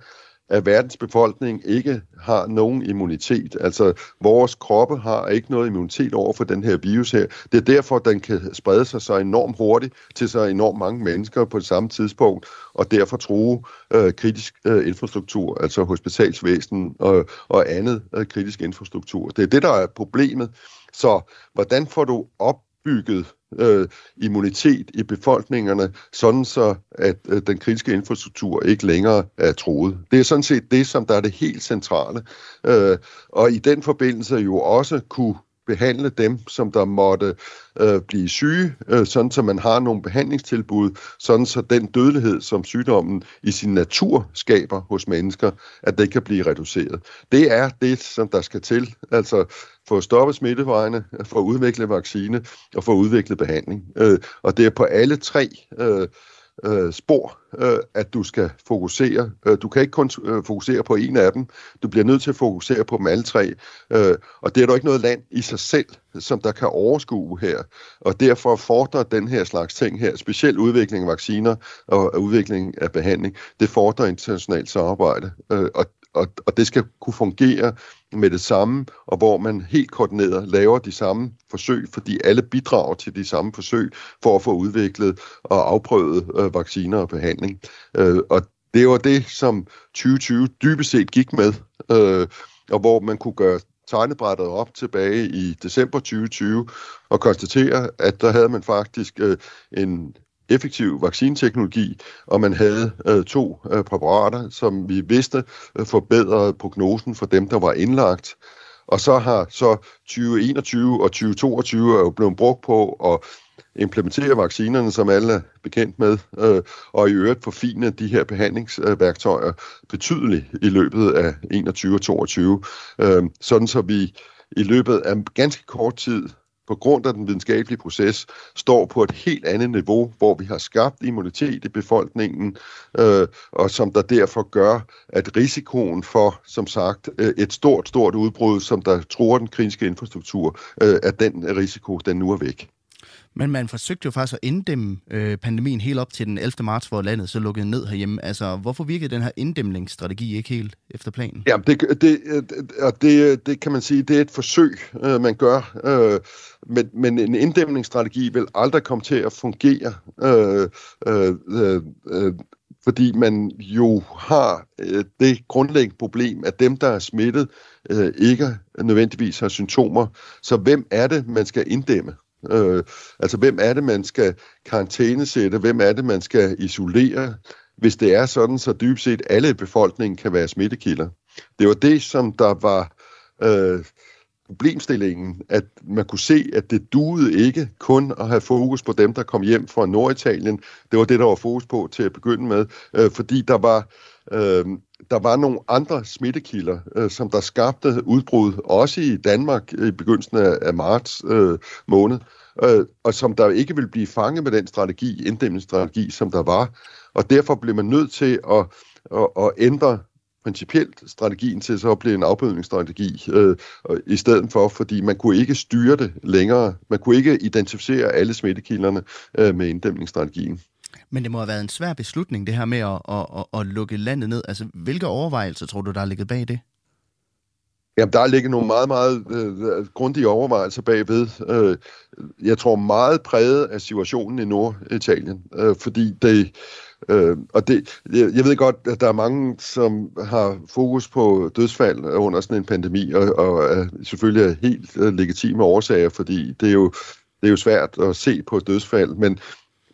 at verdens befolkning ikke har nogen immunitet. Altså, vores kroppe har ikke noget immunitet over for den her virus her. Det er derfor, den kan sprede sig så enormt hurtigt til så enormt mange mennesker på det samme tidspunkt, og derfor true øh, kritisk øh, infrastruktur, altså hospitalsvæsen og, og andet øh, kritisk infrastruktur. Det er det, der er problemet. Så hvordan får du opbygget øh, immunitet i befolkningerne, sådan så at øh, den kritiske infrastruktur ikke længere er troet. Det er sådan set det, som der er det helt centrale. Øh, og i den forbindelse jo også kunne behandle dem, som der måtte øh, blive syge, øh, sådan så man har nogle behandlingstilbud, sådan så den dødelighed, som sygdommen i sin natur skaber hos mennesker, at det kan blive reduceret. Det er det, som der skal til, altså for at stoppe smittevejene, for at udvikle vaccine og for at udvikle behandling. Øh, og det er på alle tre øh, øh, spor, øh, at du skal fokusere. Øh, du kan ikke kun øh, fokusere på en af dem. Du bliver nødt til at fokusere på dem alle tre. Øh, og det er der ikke noget land i sig selv, som der kan overskue her. Og derfor fordrer den her slags ting her, specielt udvikling af vacciner og udvikling af behandling, det fordrer internationalt samarbejde. Øh, og og, og det skal kunne fungere med det samme, og hvor man helt koordineret laver de samme forsøg, fordi alle bidrager til de samme forsøg for at få udviklet og afprøvet øh, vacciner og behandling. Øh, og det var det, som 2020 dybest set gik med, øh, og hvor man kunne gøre tegnebrættet op tilbage i december 2020 og konstatere, at der havde man faktisk øh, en effektiv vaccineteknologi, og man havde øh, to øh, præparater, som vi vidste øh, forbedrede prognosen for dem, der var indlagt. Og så har så 2021 og 2022 er jo blevet brugt på at implementere vaccinerne, som alle er bekendt med, øh, og i øvrigt forfine de her behandlingsværktøjer betydeligt i løbet af 21 og 22, øh, sådan så vi i løbet af ganske kort tid på grund af den videnskabelige proces, står på et helt andet niveau, hvor vi har skabt immunitet i befolkningen, øh, og som der derfor gør, at risikoen for, som sagt, øh, et stort, stort udbrud, som der tror den kritiske infrastruktur, øh, at den risiko, den nu er væk. Men man forsøgte jo faktisk at inddæmme øh, pandemien helt op til den 11. marts, hvor landet så lukkede ned herhjemme. Altså, hvorfor virkede den her inddæmningsstrategi ikke helt efter planen? Ja, det, det, det, det kan man sige, det er et forsøg, øh, man gør. Øh, men, men en inddæmningsstrategi vil aldrig komme til at fungere. Øh, øh, øh, øh fordi man jo har øh, det grundlæggende problem, at dem, der er smittet, øh, ikke nødvendigvis har symptomer. Så hvem er det, man skal inddæmme? Øh, altså, hvem er det, man skal karantænesætte? Hvem er det, man skal isolere? Hvis det er sådan, så dybest set alle i befolkningen kan være smittekilder. Det var det, som der var øh, problemstillingen, at man kunne se, at det duede ikke kun at have fokus på dem, der kom hjem fra Norditalien. Det var det, der var fokus på til at begynde med, øh, fordi der var øh, der var nogle andre smittekilder, øh, som der skabte udbrud, også i Danmark øh, i begyndelsen af, af marts øh, måned, øh, og som der ikke ville blive fanget med den strategi, inddæmningsstrategi, som der var. Og derfor blev man nødt til at, at, at ændre principielt strategien til så at blive en afbødningsstrategi øh, i stedet for, fordi man kunne ikke styre det længere. Man kunne ikke identificere alle smittekilderne øh, med inddæmningsstrategien. Men det må have været en svær beslutning, det her med at, at, at, at lukke landet ned. Altså, hvilke overvejelser tror du, der er ligget bag det? Jamen, der er ligget nogle meget, meget øh, grundige overvejelser bagved. Øh, jeg tror meget præget af situationen i Norditalien, øh, fordi det, øh, og det, jeg, jeg ved godt, at der er mange, som har fokus på dødsfald under sådan en pandemi, og, og er selvfølgelig er helt øh, legitime årsager, fordi det er jo det er jo svært at se på dødsfald, men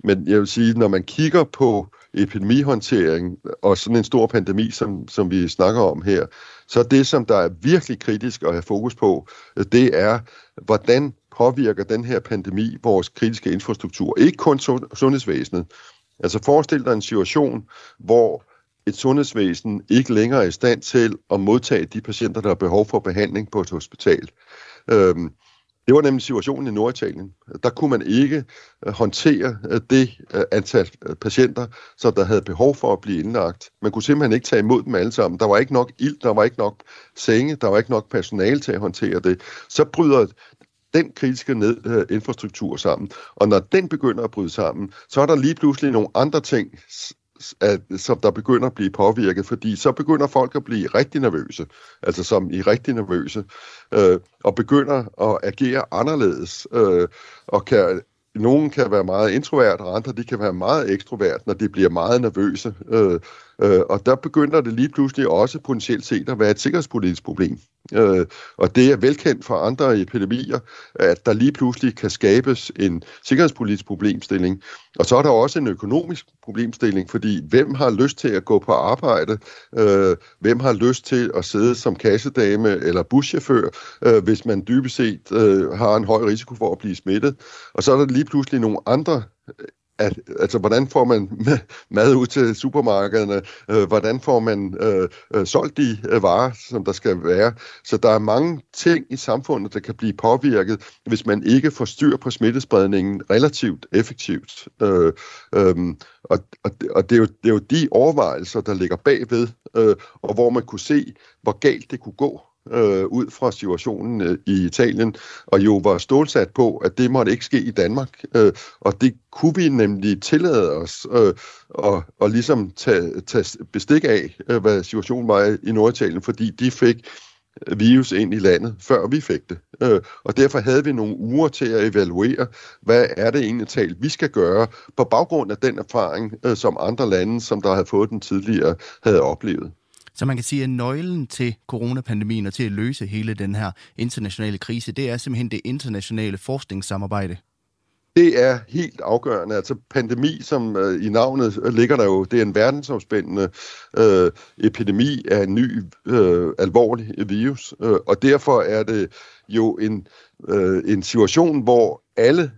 men jeg vil sige, når man kigger på epidemihåndtering og sådan en stor pandemi, som, som vi snakker om her, så det, som der er virkelig kritisk at have fokus på, det er, hvordan påvirker den her pandemi vores kritiske infrastruktur. Ikke kun sundhedsvæsenet. Altså forestil dig en situation, hvor et sundhedsvæsen ikke længere er i stand til at modtage de patienter, der har behov for behandling på et hospital. Øhm, det var nemlig situationen i Norditalien. Der kunne man ikke øh, håndtere øh, det øh, antal patienter, som der havde behov for at blive indlagt. Man kunne simpelthen ikke tage imod dem alle sammen. Der var ikke nok ild, der var ikke nok senge, der var ikke nok personale til at håndtere det. Så bryder den kritiske ned, øh, infrastruktur sammen. Og når den begynder at bryde sammen, så er der lige pludselig nogle andre ting, at, som der begynder at blive påvirket, fordi så begynder folk at blive rigtig nervøse, altså som i rigtig nervøse, øh, og begynder at agere anderledes, øh, og kan nogen kan være meget introvert, og andre de kan være meget ekstrovert, når de bliver meget nervøse. Øh, øh, og der begynder det lige pludselig også potentielt set at være et sikkerhedspolitisk problem. Øh, og det er velkendt for andre epidemier, at der lige pludselig kan skabes en sikkerhedspolitisk problemstilling. Og så er der også en økonomisk problemstilling, fordi hvem har lyst til at gå på arbejde? Øh, hvem har lyst til at sidde som kassedame eller buschauffør, øh, hvis man dybest set øh, har en høj risiko for at blive smittet? Og så er der lige pludselig nogle andre at, altså, hvordan får man mad ud til supermarkederne? Øh, hvordan får man øh, øh, solgt de øh, varer, som der skal være? Så der er mange ting i samfundet, der kan blive påvirket, hvis man ikke får styr på smittespredningen relativt effektivt. Øh, øh, og og, og det, er jo, det er jo de overvejelser, der ligger bagved, øh, og hvor man kunne se, hvor galt det kunne gå øh, ud fra situationen øh, i Italien, og jo var stålsat på, at det måtte ikke ske i Danmark. Øh, og det kunne vi nemlig tillade os øh, og, og ligesom tage, tage bestik af, øh, hvad situationen var i Norditalien, fordi de fik virus ind i landet, før vi fik det. Øh, og derfor havde vi nogle uger til at evaluere, hvad er det egentlig talt, vi skal gøre, på baggrund af den erfaring, øh, som andre lande, som der havde fået den tidligere, havde oplevet. Så man kan sige, at nøglen til coronapandemien og til at løse hele den her internationale krise, det er simpelthen det internationale forskningssamarbejde. Det er helt afgørende. Altså pandemi, som øh, i navnet øh, ligger der jo, det er en verdensomspændende øh, epidemi af en ny øh, alvorlig virus. Øh, og derfor er det jo en, øh, en situation, hvor alle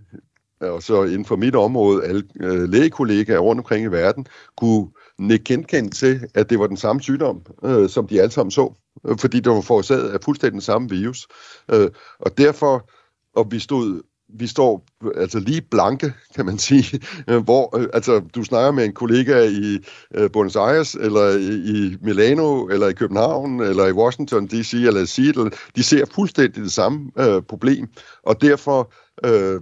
og så inden for mit område, alle øh, lægekollegaer rundt omkring i verden, kunne nikke genkendt til, at det var den samme sygdom, øh, som de alle sammen så, øh, fordi det var forårsaget af fuldstændig den samme virus. Øh, og derfor, og vi stod vi står altså lige blanke, kan man sige, øh, hvor øh, altså, du snakker med en kollega i uh, Buenos Aires, eller i, i Milano, eller i København, eller i Washington DC, eller i Seattle, de ser fuldstændig det samme uh, problem, og derfor uh,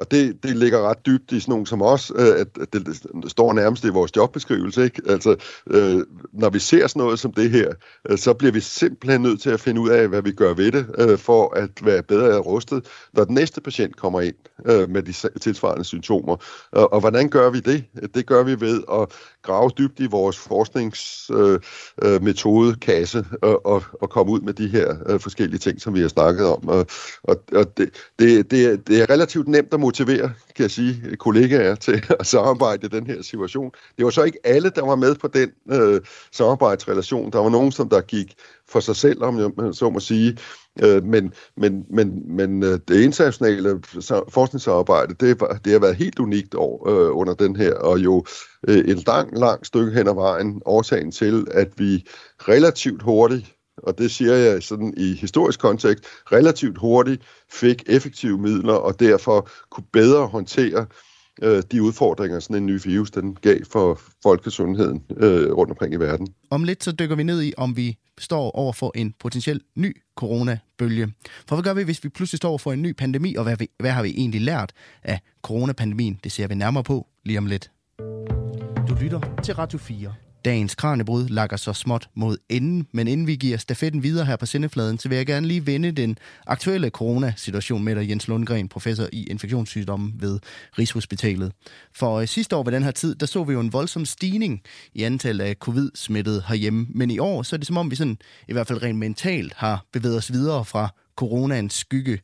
og det, det ligger ret dybt i sådan nogen som os, øh, at, det, står nærmest i vores jobbeskrivelse. Ikke? Altså, øh, når vi ser sådan noget som det her, øh, så bliver vi simpelthen nødt til at finde ud af, hvad vi gør ved det, øh, for at være bedre rustet, når den næste patient kommer ind øh, med de tilsvarende symptomer. Og, og hvordan gør vi det? Det gør vi ved at grave dybt i vores forskningsmetodekasse øh, øh, og, øh, og, og komme ud med de her øh, forskellige ting, som vi har snakket om. Og, og, og det, det, det, det er relativt nemt at motivere, kan jeg sige, kollegaer til at samarbejde i den her situation. Det var så ikke alle, der var med på den øh, samarbejdsrelation. Der var nogen, som der gik for sig selv, om jeg så må sige. Øh, men men, men, men øh, det internationale forskningsarbejde, det, det har været helt unikt over, øh, under den her, og jo øh, en lang, lang stykke hen ad vejen årsagen til, at vi relativt hurtigt og det siger jeg sådan i historisk kontekst, relativt hurtigt fik effektive midler, og derfor kunne bedre håndtere øh, de udfordringer, sådan en ny virus den gav for folkesundheden øh, rundt omkring i verden. Om lidt så dykker vi ned i, om vi står over for en potentiel ny coronabølge. For hvad gør vi, hvis vi pludselig står over for en ny pandemi, og hvad, vi, hvad har vi egentlig lært af coronapandemien? Det ser vi nærmere på lige om lidt. Du lytter til Radio 4. Dagens kranebrud lakker så småt mod enden, men inden vi giver stafetten videre her på sendefladen, så vil jeg gerne lige vende den aktuelle coronasituation med dig, Jens Lundgren, professor i infektionssygdomme ved Rigshospitalet. For øh, sidste år ved den her tid, der så vi jo en voldsom stigning i antallet af covid-smittede herhjemme, men i år så er det som om vi sådan, i hvert fald rent mentalt, har bevæget os videre fra coronaens skygge.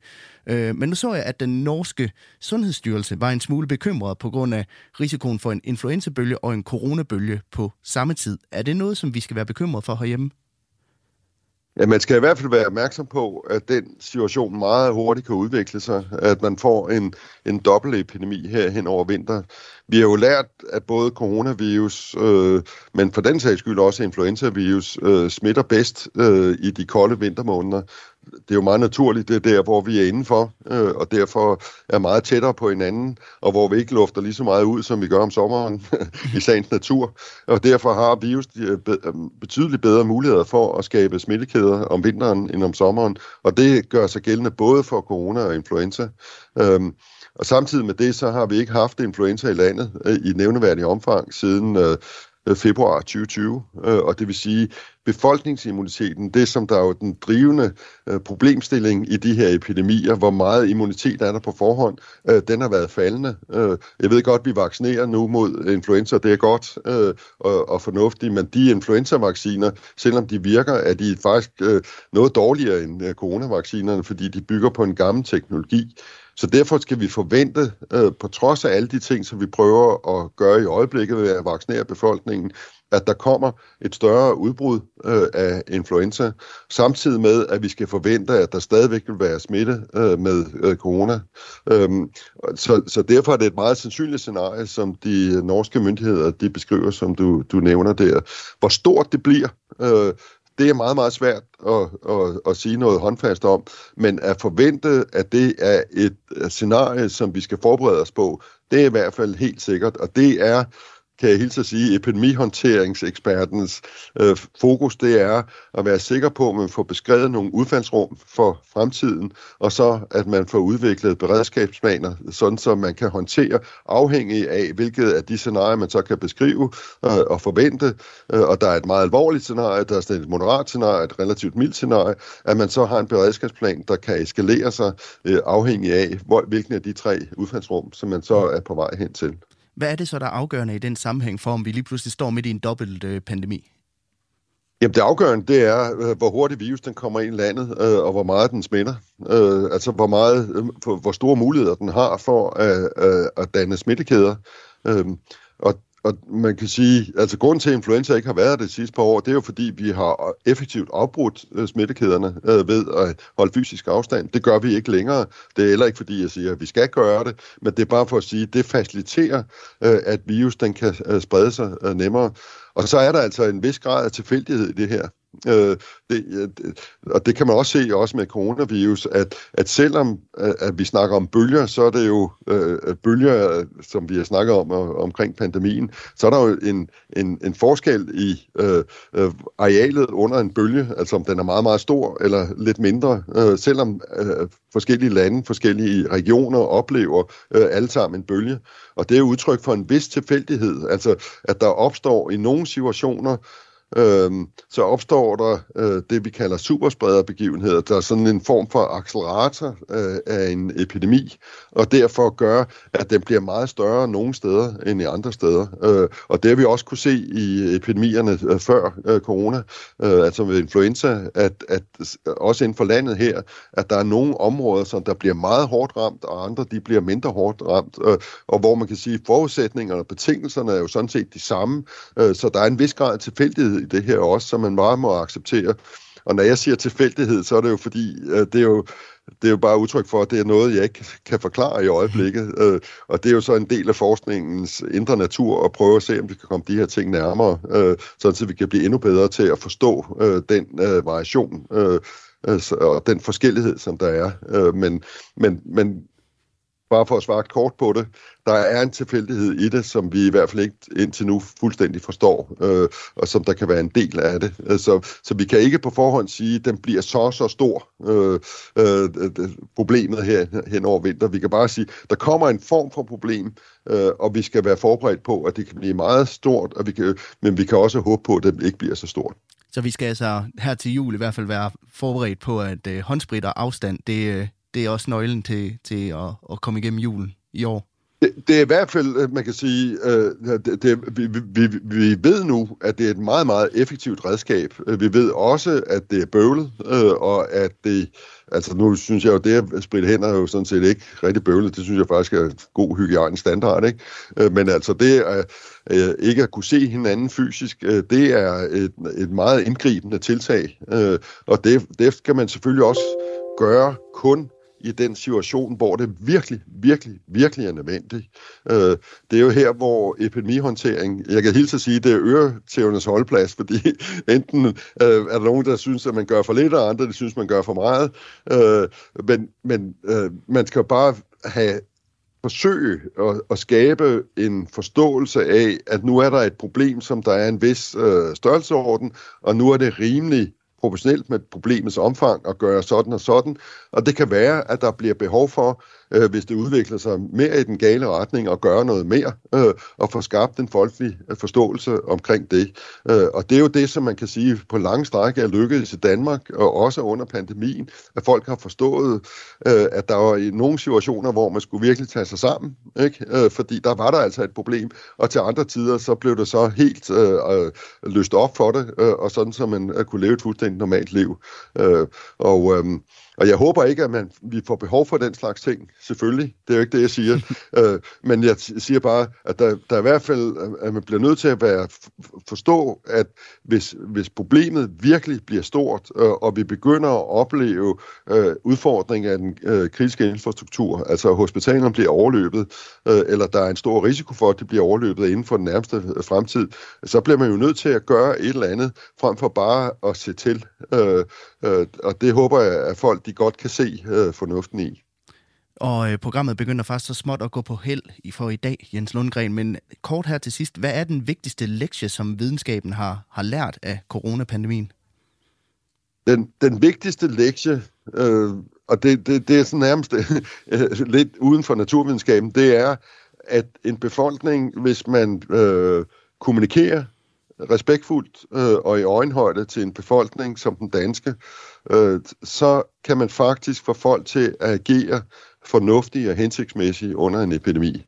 Øh, men nu så jeg, at den norske sundhedsstyrelse var en smule bekymret på grund af risikoen for en influenzabølge og en coronabølge på samme tid. Er det noget, som vi skal være bekymret for herhjemme? Ja, man skal i hvert fald være opmærksom på, at den situation meget hurtigt kan udvikle sig, at man får en, en dobbelt her hen over vinter. Vi har jo lært, at både coronavirus, øh, men for den sags skyld også influenzavirus, øh, smitter bedst øh, i de kolde vintermåneder det er jo meget naturligt, det er der, hvor vi er indenfor, øh, og derfor er meget tættere på hinanden, og hvor vi ikke lufter lige så meget ud, som vi gør om sommeren i sagens natur. Og derfor har virus øh, øh, betydeligt bedre muligheder for at skabe smittekæder om vinteren end om sommeren, og det gør sig gældende både for corona og influenza. Øhm, og samtidig med det, så har vi ikke haft influenza i landet øh, i nævneværdig omfang siden Øh, februar 2020, øh, og det vil sige befolkningsimmuniteten, det som der er jo den drivende øh, problemstilling i de her epidemier, hvor meget immunitet er der på forhånd, øh, den har været faldende. Øh, jeg ved godt, vi vaccinerer nu mod influenza, det er godt øh, og, og fornuftigt, men de influenza-vacciner, selvom de virker, er de faktisk noget dårligere end coronavaccinerne, fordi de bygger på en gammel teknologi. Så derfor skal vi forvente, øh, på trods af alle de ting, som vi prøver at gøre i øjeblikket ved at vaccinere befolkningen, at der kommer et større udbrud øh, af influenza, samtidig med, at vi skal forvente, at der stadigvæk vil være smitte øh, med øh, corona. Øhm, så, så derfor er det et meget sandsynligt scenarie, som de norske myndigheder de beskriver, som du, du nævner der. Hvor stort det bliver, øh, det er meget, meget svært at, at, at sige noget håndfast om, men at forvente, at det er et øh, scenarie, som vi skal forberede os på, det er i hvert fald helt sikkert, og det er kan jeg hilse at sige, epidemihåndteringsekspertens øh, fokus, det er at være sikker på, at man får beskrevet nogle udfaldsrum for fremtiden, og så at man får udviklet beredskabsplaner, sådan så man kan håndtere afhængig af, hvilket af de scenarier, man så kan beskrive øh, og forvente, øh, og der er et meget alvorligt scenarie, der er et moderat scenarie, et relativt mildt scenarie, at man så har en beredskabsplan, der kan eskalere sig øh, afhængig af, hvor, hvilken af de tre udfaldsrum, som man så er på vej hen til. Hvad er det så, der er afgørende i den sammenhæng for, om vi lige pludselig står midt i en dobbelt øh, pandemi? Jamen det afgørende, det er, øh, hvor hurtigt virus den kommer ind i landet, øh, og hvor meget den smitter. Øh, altså hvor, meget, øh, hvor store muligheder den har for at, øh, at danne smittekæder. Øh, og og man kan sige, altså grunden til, at influenza ikke har været det sidste par år, det er jo fordi, vi har effektivt afbrudt øh, smittekæderne øh, ved at holde fysisk afstand. Det gør vi ikke længere. Det er heller ikke fordi, jeg siger, at vi skal gøre det, men det er bare for at sige, at det faciliterer, øh, at virus den kan øh, sprede sig øh, nemmere. Og så er der altså en vis grad af tilfældighed i det her. Øh, det, og det kan man også se også med coronavirus, at, at selvom at vi snakker om bølger, så er det jo øh, bølger, som vi har snakket om omkring pandemien, så er der jo en, en, en forskel i øh, øh, arealet under en bølge, altså om den er meget, meget stor eller lidt mindre, øh, selvom øh, forskellige lande, forskellige regioner oplever øh, alle sammen en bølge. Og det er udtryk for en vis tilfældighed, altså at der opstår i nogle situationer øh, så opstår der øh, det, vi kalder supersprederbegivenheder. Der er sådan en form for accelerator øh, af en epidemi, og derfor gør, at den bliver meget større nogle steder end i andre steder. Øh, og det har vi også kunne se i epidemierne øh, før øh, corona, øh, altså med influenza, at, at også inden for landet her, at der er nogle områder, som der bliver meget hårdt ramt, og andre de bliver mindre hårdt ramt, øh, og hvor man kan sige, at forudsætningerne og betingelserne er jo sådan set de samme, øh, så der er en vis grad af tilfældighed tilfældighed i det her også, som man bare må acceptere. Og når jeg siger tilfældighed, så er det jo fordi, det er jo, det er jo bare udtryk for, at det er noget, jeg ikke kan forklare i øjeblikket. Øh, og det er jo så en del af forskningens indre natur at prøve at se, om vi kan komme de her ting nærmere, øh, så vi kan blive endnu bedre til at forstå øh, den variation og den forskellighed, som der er. Men, men, men bare for at svare kort på det, der er en tilfældighed i det, som vi i hvert fald ikke indtil nu fuldstændig forstår, øh, og som der kan være en del af det. Så, så vi kan ikke på forhånd sige, at den bliver så så stor, øh, øh, problemet her hen over vinter. Vi kan bare sige, at der kommer en form for problem, øh, og vi skal være forberedt på, at det kan blive meget stort, og vi kan, men vi kan også håbe på, at det ikke bliver så stort. Så vi skal altså her til jul i hvert fald være forberedt på, at øh, håndsprit og afstand, det, øh, det er også nøglen til, til at, at komme igennem julen i år. Det, det er i hvert fald, øh, man kan sige, øh, det, det, vi, vi, vi ved nu, at det er et meget, meget effektivt redskab. Øh, vi ved også, at det er bøvlet, øh, og at det, altså nu synes jeg jo, det at spritte hænder er jo sådan set ikke rigtig bøvlet. Det synes jeg faktisk er god hygiejnisk standard, ikke? Øh, men altså det at øh, ikke at kunne se hinanden fysisk, øh, det er et, et meget indgribende tiltag. Øh, og det, det skal man selvfølgelig også gøre kun i den situation, hvor det virkelig, virkelig, virkelig er nødvendigt. Øh, det er jo her, hvor epidemihåndtering, jeg kan hilse at sige, det er øretævernes holdplads, fordi enten øh, er der nogen, der synes, at man gør for lidt, og andre, der synes, man gør for meget. Øh, men men øh, man skal bare have forsøge at, at skabe en forståelse af, at nu er der et problem, som der er en vis øh, størrelseorden, og nu er det rimeligt proportionelt med problemets omfang og gøre sådan og sådan. Og det kan være, at der bliver behov for øh, hvis det udvikler sig mere i den gale retning, og gøre noget mere, øh, og få skabt en folkelig øh, forståelse omkring det. Øh, og det er jo det, som man kan sige på lange stræk er lykkedes i Danmark, og også under pandemien, at folk har forstået, øh, at der var i nogle situationer, hvor man skulle virkelig tage sig sammen, ikke? Øh, fordi der var der altså et problem, og til andre tider, så blev det så helt øh, øh, løst op for det, øh, og sådan, så man øh, kunne leve et fuldstændig normalt liv. Øh, og øh, og jeg håber ikke, at man, vi får behov for den slags ting, selvfølgelig. Det er jo ikke det, jeg siger. øh, men jeg siger bare, at der, der er i hvert fald, at man bliver nødt til at være, forstå, at hvis, hvis problemet virkelig bliver stort, øh, og vi begynder at opleve øh, udfordringer af den øh, kritiske infrastruktur, altså hospitalerne bliver overløbet, øh, eller der er en stor risiko for, at det bliver overløbet inden for den nærmeste øh, fremtid, så bliver man jo nødt til at gøre et eller andet, frem for bare at se til. Øh, øh, og det håber jeg, at folk de godt kan se øh, fornuften i. Og øh, programmet begynder faktisk så småt at gå på held for i dag, Jens Lundgren. Men kort her til sidst, hvad er den vigtigste lektie, som videnskaben har, har lært af coronapandemien? Den, den vigtigste lektie, øh, og det, det, det er sådan nærmest øh, lidt uden for naturvidenskaben, det er, at en befolkning, hvis man øh, kommunikerer respektfuldt øh, og i øjenhøjde til en befolkning som den danske, øh, så kan man faktisk få folk til at agere fornuftigt og hensigtsmæssigt under en epidemi.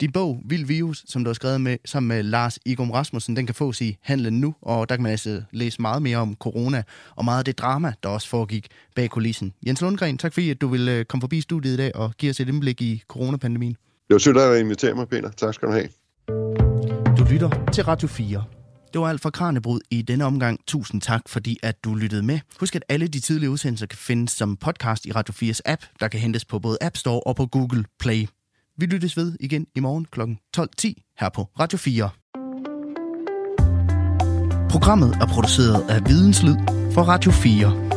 Din bog, Vild Virus, som du har skrevet med, sammen med Lars Igum Rasmussen, den kan fås i Handlen Nu, og der kan man altså læse meget mere om corona, og meget af det drama, der også foregik bag kulissen. Jens Lundgren, tak fordi at du vil øh, komme forbi studiet i dag og give os et indblik i coronapandemien. Det var sødt at invitere mig, Peter. Tak skal du have. Du lytter til Radio 4. Det var alt fra Kranjebrud i denne omgang. Tusind tak, fordi at du lyttede med. Husk, at alle de tidlige udsendelser kan findes som podcast i Radio 4's app, der kan hentes på både App Store og på Google Play. Vi lyttes ved igen i morgen kl. 12.10 her på Radio 4. Programmet er produceret af Videnslyd for Radio 4.